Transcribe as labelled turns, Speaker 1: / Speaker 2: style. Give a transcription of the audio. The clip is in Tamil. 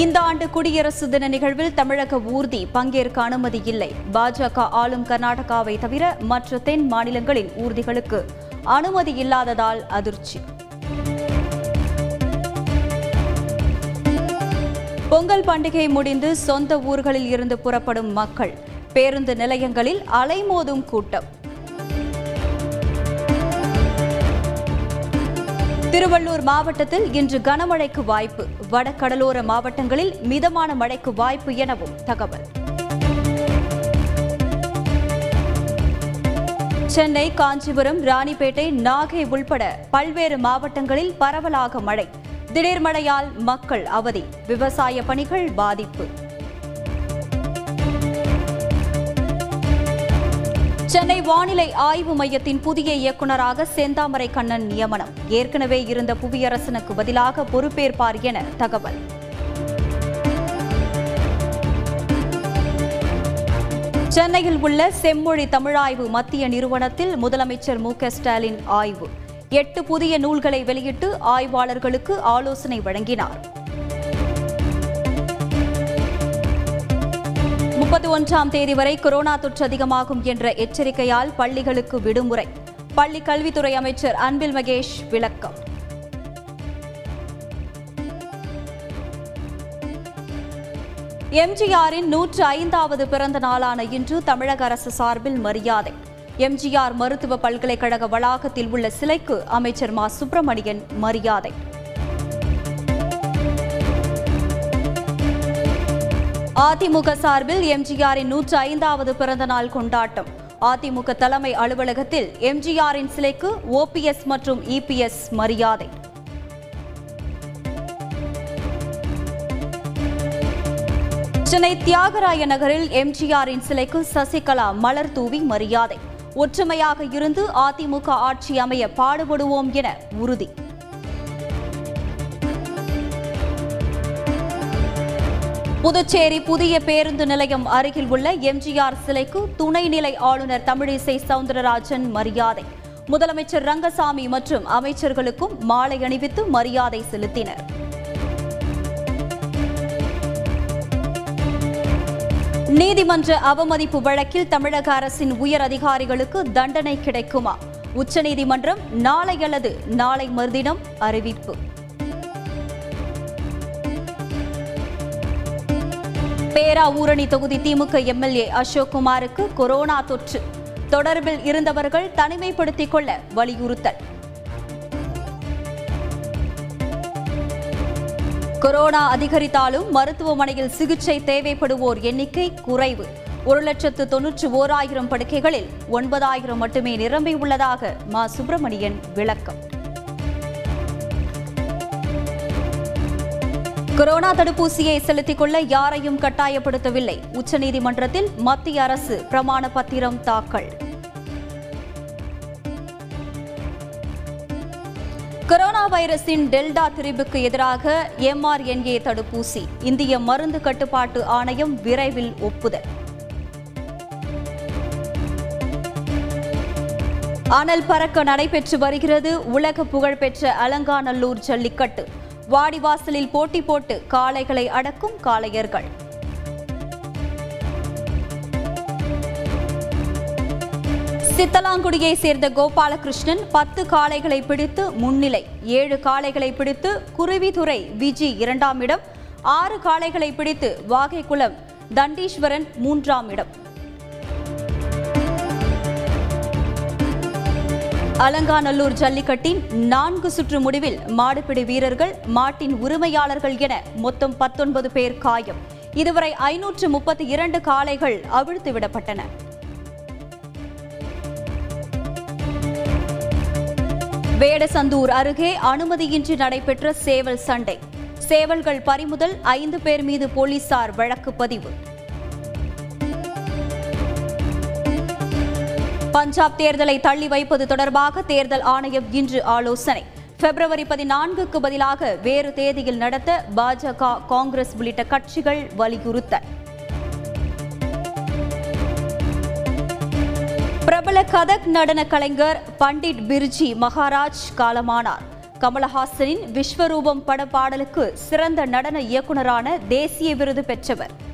Speaker 1: இந்த ஆண்டு குடியரசு தின நிகழ்வில் தமிழக ஊர்தி பங்கேற்க அனுமதி இல்லை. பாஜக ஆளும் கர்நாடகாவை தவிர மற்ற தென் மாநிலங்களின் ஊர்திகளுக்கு அனுமதி இல்லாததால் அதிர்ச்சி. பொங்கல் பண்டிகை முடிந்து சொந்த ஊர்களில் இருந்து புறப்படும் மக்கள் பேருந்து நிலையங்களில் அலைமோதும் கூட்டம். திருவள்ளூர் மாவட்டத்தில் இன்று கனமழைக்கு வாய்ப்பு. வடகடலோர மாவட்டங்களில் மிதமான மழைக்கு வாய்ப்பு எனவும் தகவல். சென்னை காஞ்சிபுரம் ராணிப்பேட்டை நாகை உள்பட பல்வேறு மாவட்டங்களில் பரவலாக மழை. திடீர் மழையால் மக்கள் அவதி விவசாய பணிகள் பாதிப்பு. சென்னை வானிலை ஆய்வு மையத்தின் புதிய இயக்குநராக செந்தாமரை கண்ணன் நியமனம். ஏற்கனவே இருந்த புவியரசனுக்கு பதிலாக பொறுப்பேற்பார் என தகவல். சென்னையில் உள்ள செம்மொழி தமிழாய்வு மத்திய நிறுவனத்தில் முதலமைச்சர் மு ஸ்டாலின் ஆய்வு. எட்டு புதிய நூல்களை வெளியிட்டு ஆய்வாளர்களுக்கு ஆலோசனை வழங்கினார். முப்பத்தி ஒன்றாம் தேதி வரை கொரோனா தொற்று அதிகமாகும் என்ற எச்சரிக்கையால் பள்ளிகளுக்கு விடுமுறை. பள்ளி கல்வித்துறை அமைச்சர் அன்பில் மகேஷ் விளக்கம். எம்ஜிஆரின் நூற்று ஐந்தாவது பிறந்த நாளான இன்று தமிழக அரசு சார்பில் மரியாதை. எம்ஜிஆர் மருத்துவ பல்கலைக்கழக வளாகத்தில் உள்ள சிலைக்கு அமைச்சர் மா. சுப்பிரமணியன் மரியாதை. அதிமுக சார்பில் எம்ஜிஆரின் நூற்று ஐந்தாவது பிறந்த நாள் கொண்டாட்டம். அதிமுக தலைமை அலுவலகத்தில் எம்ஜிஆரின் சிலைக்கு ஓபிஎஸ் மற்றும் இபிஎஸ் மரியாதை. சென்னை தியாகராய நகரில் எம்ஜிஆரின் சிலைக்கு சசிகலா மலர் தூவி மரியாதை. ஒற்றுமையாக இருந்து அதிமுக ஆட்சி அமைய பாடுபடுவோம் என உறுதி. புதுச்சேரி புதிய பேருந்து நிலையம் அருகில் உள்ள எம்ஜிஆர் சிலைக்கு துணைநிலை ஆளுநர் தமிழிசை சவுந்தரராஜன் மரியாதை. முதலமைச்சர் ரங்கசாமி மற்றும் அமைச்சர்களுக்கும் மாலை அணிவித்து மரியாதை செலுத்தினர். நீதிமன்ற அவமதிப்பு வழக்கில் தமிழக அரசின் உயர் அதிகாரிகளுக்கு தண்டனை கிடைக்குமா? உச்சநீதிமன்றம் நாளை அல்லது நாளை மறுதினம் அறிவிப்பு. பேரா ஊரணி தொகுதி திமுக எம்எல்ஏ அசோக்குமாருக்கு கொரோனா தொற்று. தொடர்பில் இருந்தவர்கள் தனிமைப்படுத்திக் கொள்ள வலியுறுத்தல். கொரோனா அதிகரித்தாலும் மருத்துவமனையில் சிகிச்சை தேவைப்படுவோர் எண்ணிக்கை குறைவு. ஒரு லட்சத்து தொன்னூற்று ஓராயிரம் படுக்கைகளில் ஒன்பதாயிரம் மட்டுமே நிரம்பியுள்ளதாக மா. சுப்பிரமணியன் விளக்கம். கொரோனா தடுப்பூசியை செலுத்திக் கொள்ள யாரையும் கட்டாயப்படுத்தவில்லை. உச்சநீதிமன்றத்தில் மத்திய அரசு பிரமாண பத்திரம் தாக்கல். கொரோனா வைரஸின் டெல்டா திரிவுக்கு எதிராக எம்ஆர்என்ஏ தடுப்பூசி. இந்திய மருந்து கட்டுப்பாட்டு ஆணையம் விரைவில் ஒப்புதல். அனல் பறக்க நடைபெற்று வருகிறது. உலக புகழ்பெற்ற அலங்காநல்லூர் ஜல்லிக்கட்டு. வாடிவாசலில் போட்டி போட்டு காளைகளை அடக்கும் காளையர்கள். சித்தலாங்குடியை சேர்ந்த கோபாலகிருஷ்ணன் பத்து காளைகளை பிடித்து முன்னிலை. ஏழு காளைகளை பிடித்து குருவிதுறை விஜி இரண்டாம் இடம். ஆறு காளைகளை பிடித்து வாகைக்குளம் தண்டீஸ்வரன் மூன்றாம் இடம். அலங்காநல்லூர் ஜல்லிக்கட்டின் நான்கு சுற்று முடிவில் மாடுபிடி வீரர்கள் மாட்டின் உரிமையாளர்கள் என மொத்தம் பத்தொன்பது பேர் காயம். இதுவரை ஐநூற்று முப்பத்தி இரண்டு காளைகள் அவிழ்த்து விடப்பட்டன. வேடசந்தூர் அருகே அனுமதியின்றி நடைபெற்ற சேவல் சண்டை. சேவல்கள் பறிமுதல் ஐந்து பேர் மீது போலீசார் வழக்கு பதிவு. பஞ்சாப் தேர்தலை தள்ளி வைப்பது தொடர்பாக தேர்தல் ஆணையம் இன்று ஆலோசனை. பிப்ரவரி பதினான்குக்கு பதிலாக வேறு தேதியில் நடத்த பாஜக காங்கிரஸ் உள்ளிட்ட கட்சிகள் வலியுறுத்தல் பிரபல கதக் நடன கலைஞர் பண்டிட் பிர்ஜி மகாராஜ் காலமானார். கமலஹாசனின் விஸ்வரூபம் பட பாடலுக்கு சிறந்த நடன இயக்குனரான தேசிய விருது பெற்றவர்.